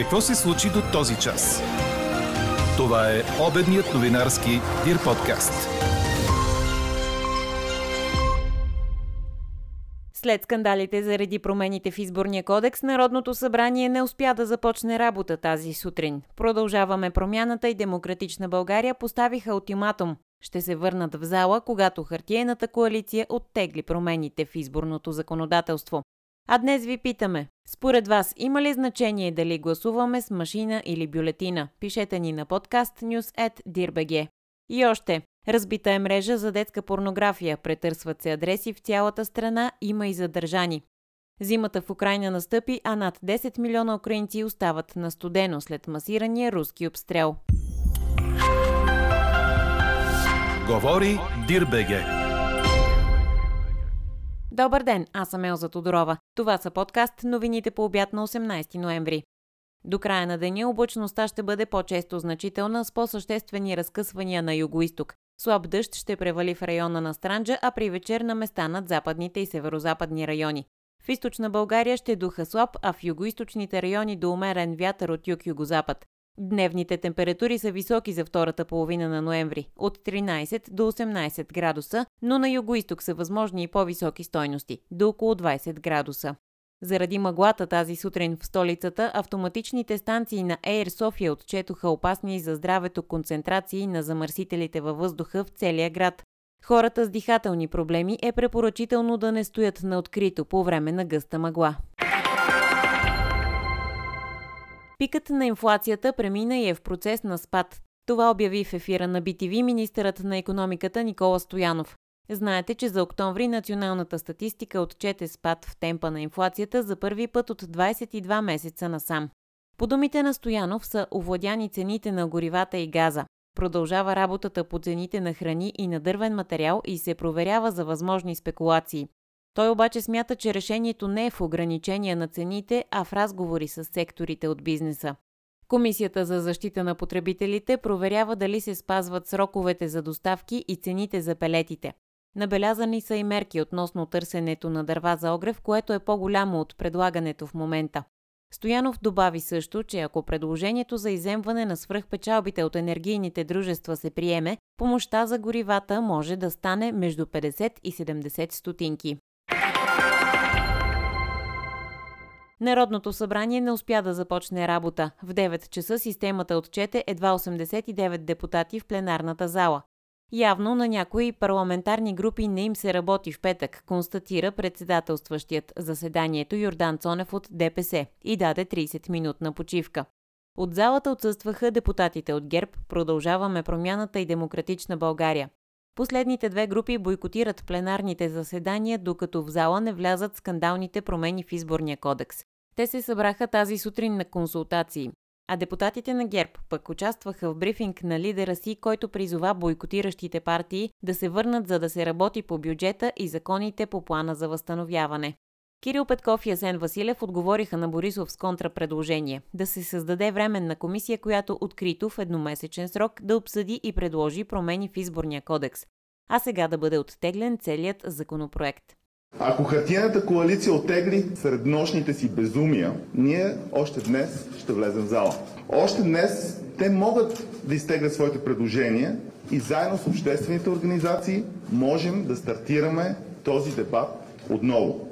Какво се случи до този час? Това е обедният новинарски Дир подкаст. След скандалите заради промените в изборния кодекс, Народното събрание не успя да започне работа тази сутрин. Продължаваме промяната и Демократична България поставиха ултиматум. Ще се върнат в зала, когато хартиената коалиция оттегли промените в изборното законодателство. А днес ви питаме, според вас има ли значение дали гласуваме с машина или бюлетина? Пишете ни на подкаст news.dirbg. И още, разбита е мрежа за детска порнография, претърсват се адреси в цялата страна, има и задържани. Зимата в Украина настъпи, а над 10 милиона украинци остават на студено след масирания руски обстрел. Говори Дирбеге. Добър ден, аз съм Елза Тодорова. Това са подкаст новините по обяд на 18 ноември. До края на деня облачността ще бъде по-често значителна с по-съществени разкъсвания на югоисток. Слаб дъжд ще превали в района на Странджа, а при вечер на места над западните и северозападни райони. В източна България ще духа слаб, а в югоисточните райони до умерен вятър от юг-югозапад. Дневните температури са високи за втората половина на ноември – от 13 до 18 градуса, но на югоисток са възможни и по-високи стойности – до около 20 градуса. Заради мъглата тази сутрин в столицата, автоматичните станции на Air София отчетоха опасни за здравето концентрации на замърсителите във въздуха в целия град. Хората с дихателни проблеми е препоръчително да не стоят на открито по време на гъста мъгла. Пикът на инфлацията премина и е в процес на спад. Това обяви в ефира на BTV министърът на економиката Никола Стоянов. Знаете, че за октомври националната статистика отчете спад в темпа на инфлацията за първи път от 22 месеца насам. По думите на Стоянов са овладяни цените на горивата и газа. Продължава работата по цените на храни и на дървен материал и се проверява за възможни спекулации. Той обаче смята, че решението не е в ограничение на цените, а в разговори с секторите от бизнеса. Комисията за защита на потребителите проверява дали се спазват сроковете за доставки и цените за пелетите. Набелязани са и мерки относно търсенето на дърва за огрев, което е по-голямо от предлагането в момента. Стоянов добави също, че ако предложението за иземване на свръхпечалбите от енергийните дружества се приеме, помощта за горивата може да стане между 50 и 70 стотинки. Народното събрание не успя да започне работа. В 9 часа системата отчете едва 89 депутати в пленарната зала. Явно на някои парламентарни групи не им се работи в петък, констатира председателстващият заседанието Йордан Цонев от ДПС и даде 30-минутна почивка. От залата отсъстваха депутатите от ГЕРБ, Продължаваме промяната и Демократична България. Последните две групи бойкотират пленарните заседания, докато в зала не влязат скандалните промени в изборния кодекс. Те се събраха тази сутрин на консултации. А депутатите на ГЕРБ пък участваха в брифинг на лидера си, който призова бойкотиращите партии да се върнат за да се работи по бюджета и законите по плана за възстановяване. Кирил Петков и Асен Василев отговориха на Борисов с контрапредложение да се създаде временна комисия, която открито в едномесечен срок да обсъди и предложи промени в изборния кодекс, а сега да бъде оттеглен целият законопроект. Ако хартияната коалиция отегли среднощните си безумия, ние още днес ще влезем в зала. Още днес те могат да изтеглят своите предложения и заедно с обществените организации можем да стартираме този дебат отново.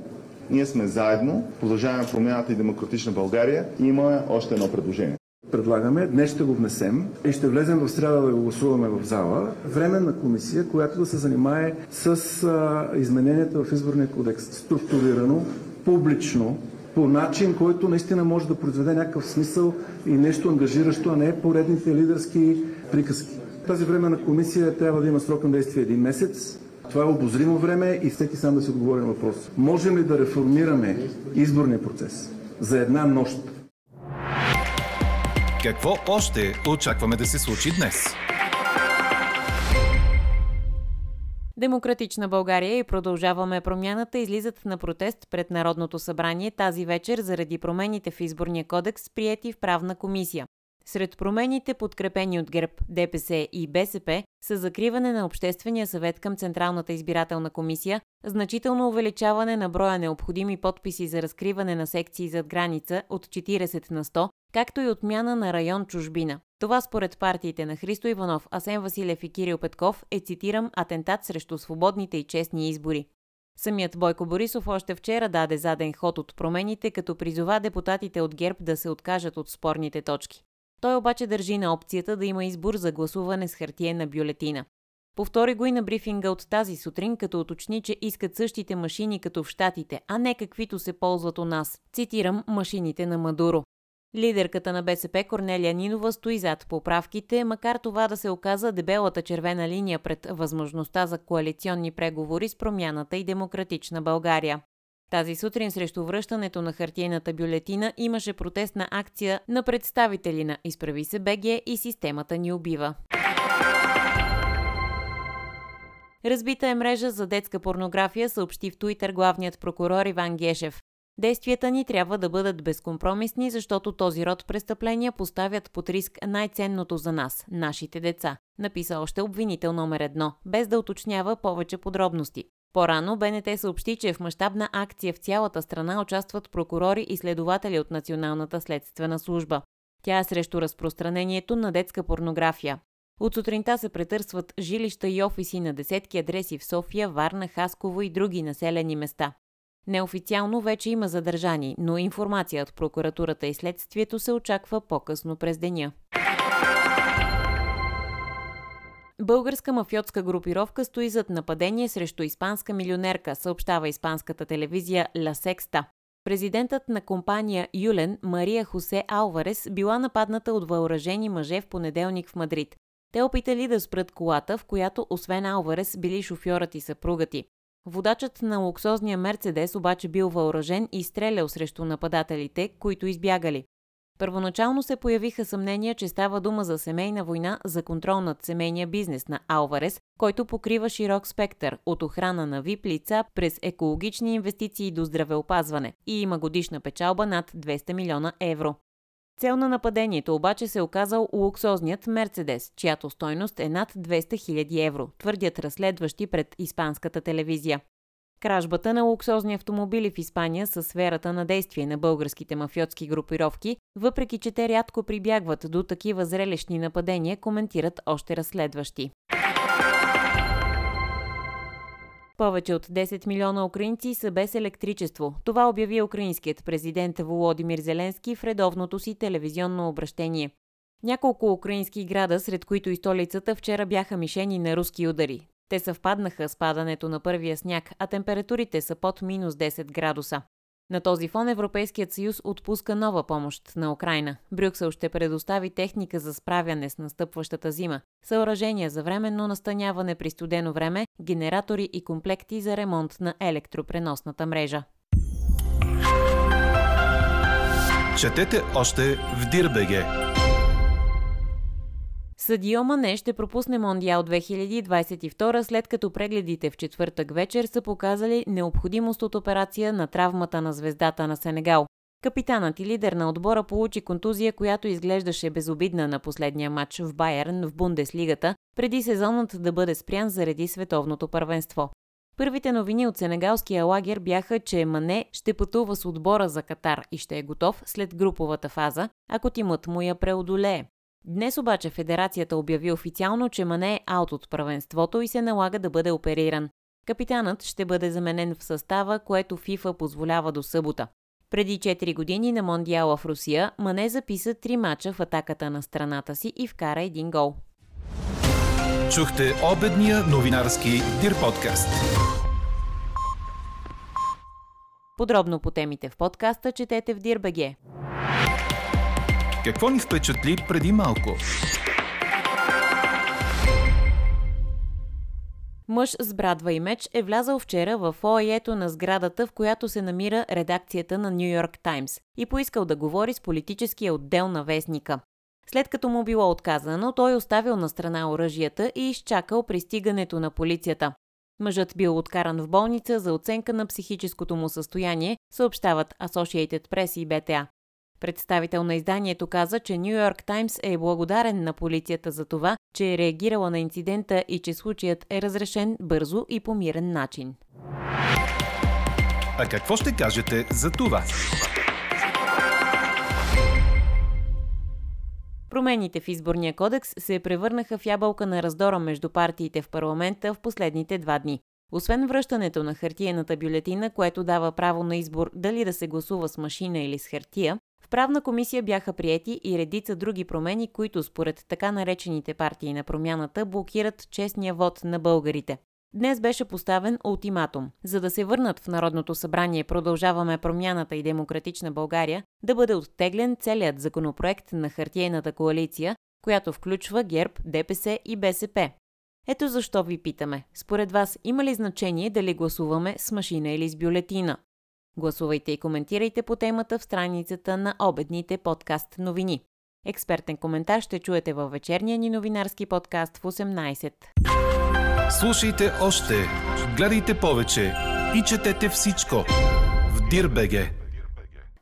Ние сме заедно, продължаваме промяната и демократична България и имаме още едно предложение. Предлагаме, днес ще го внесем и ще влезем в среда да го гласуваме в зала, временна комисия, която да се занимае с а, измененията в изборния кодекс. Структурирано, публично, по начин, който наистина може да произведе някакъв смисъл и нещо ангажиращо, а не поредните лидерски приказки. Тази временна комисия трябва да има срок на действие един месец. Това е обозримо време и всеки сам да си отговори на въпрос. Можем ли да реформираме изборния процес за една нощ? Какво още очакваме да се случи днес? Демократична България и продължаваме промяната излизат на протест пред Народното събрание тази вечер заради промените в изборния кодекс, прияти в правна комисия. Сред промените, подкрепени от ГЕРБ, ДПС и БСП, са закриване на Обществения съвет към Централната избирателна комисия, значително увеличаване на броя необходими подписи за разкриване на секции зад граница от 40 на 100 както и отмяна на район чужбина. Това според партиите на Христо Иванов, Асен Василев и Кирил Петков е, цитирам, атентат срещу свободните и честни избори. Самият Бойко Борисов още вчера даде заден ход от промените, като призова депутатите от ГЕРБ да се откажат от спорните точки. Той обаче държи на опцията да има избор за гласуване с хартиена бюлетина. Повтори го и на брифинга от тази сутрин, като уточни, че искат същите машини като в Штатите, а не каквито се ползват у нас. Цитирам машините на Мадуро. Лидерката на БСП Корнелия Нинова стои зад поправките, макар това да се оказа дебелата червена линия пред възможността за коалиционни преговори с промяната и демократична България. Тази сутрин срещу връщането на хартийната бюлетина имаше протестна акция на представители на Изправи се БГ и системата ни убива. Разбита е мрежа за детска порнография, съобщи в Туитър главният прокурор Иван Гешев. Действията ни трябва да бъдат безкомпромисни, защото този род престъпления поставят под риск най-ценното за нас – нашите деца, написа още обвинител номер едно, без да уточнява повече подробности. По-рано БНТ съобщи, че в мащабна акция в цялата страна участват прокурори и следователи от Националната следствена служба. Тя е срещу разпространението на детска порнография. От сутринта се претърсват жилища и офиси на десетки адреси в София, Варна, Хасково и други населени места. Неофициално вече има задържани, но информация от прокуратурата и следствието се очаква по-късно през деня. Българска мафиотска групировка стои зад нападение срещу испанска милионерка, съобщава испанската телевизия Ла Секста. Президентът на компания Юлен, Мария Хосе Алварес, била нападната от въоръжени мъже в понеделник в Мадрид. Те опитали да спрат колата, в която освен Алварес били шофьорът и съпругът ти. Водачът на луксозния Мерцедес обаче бил въоръжен и стрелял срещу нападателите, които избягали. Първоначално се появиха съмнения, че става дума за семейна война за контрол над семейния бизнес на Алварес, който покрива широк спектър от охрана на VIP лица през екологични инвестиции до здравеопазване и има годишна печалба над 200 милиона евро. Цел на нападението обаче се оказал луксозният Мерцедес, чиято стойност е над 200 000 евро, твърдят разследващи пред испанската телевизия. Кражбата на луксозни автомобили в Испания са сферата на действие на българските мафиотски групировки, въпреки че те рядко прибягват до такива зрелищни нападения, коментират още разследващи. Повече от 10 милиона украинци са без електричество. Това обяви украинският президент Володимир Зеленски в редовното си телевизионно обращение. Няколко украински града, сред които и столицата, вчера бяха мишени на руски удари. Те съвпаднаха с падането на първия сняг, а температурите са под минус 10 градуса. На този фон Европейският съюз отпуска нова помощ на Украина. Брюксел ще предостави техника за справяне с настъпващата зима, съоръжения за временно настаняване при студено време, генератори и комплекти за ремонт на електропреносната мрежа. Четете още в Дирбеге! Съдио Мане ще пропусне Мондиал 2022 след като прегледите в четвъртък вечер са показали необходимост от операция на травмата на звездата на Сенегал. Капитанът и лидер на отбора получи контузия, която изглеждаше безобидна на последния матч в Байерн в Бундеслигата, преди сезонът да бъде спрян заради световното първенство. Първите новини от сенегалския лагер бяха, че Мане ще пътува с отбора за Катар и ще е готов след груповата фаза, ако тимът му я преодолее. Днес обаче федерацията обяви официално, че Мане е аут от първенството и се налага да бъде опериран. Капитанът ще бъде заменен в състава, което ФИФА позволява до събота. Преди 4 години на Мондиала в Русия Мане записа 3 мача в атаката на страната си и вкара един гол. Чухте обедния новинарски Дир подкаст. Подробно по темите в подкаста четете в Дирбеге. Какво ни впечатли преди малко? Мъж с брадва и меч е влязал вчера в фоайето на сградата, в която се намира редакцията на Нью Йорк Таймс и поискал да говори с политическия отдел на вестника. След като му било отказано, той оставил на страна оръжията и изчакал пристигането на полицията. Мъжът бил откаран в болница за оценка на психическото му състояние, съобщават Associated Press и BTA. Представител на изданието каза, че Нью Йорк Таймс е благодарен на полицията за това, че е реагирала на инцидента и че случаят е разрешен бързо и по мирен начин. А какво ще кажете за това? Промените в изборния кодекс се превърнаха в ябълка на раздора между партиите в парламента в последните два дни. Освен връщането на хартиената бюлетина, което дава право на избор дали да се гласува с машина или с хартия, в правна комисия бяха приети и редица други промени, които според така наречените партии на промяната блокират честния вод на българите. Днес беше поставен ултиматум. За да се върнат в Народното събрание Продължаваме промяната и Демократична България да бъде оттеглен целият законопроект на хартиената коалиция, която включва ГЕРБ, ДПС и БСП. Ето защо ви питаме. Според вас има ли значение дали гласуваме с машина или с бюлетина? Гласувайте и коментирайте по темата в страницата на обедните подкаст новини. Експертен коментар ще чуете във вечерния ни новинарски подкаст в 18. Слушайте още, гледайте повече и четете всичко в Дирбеге.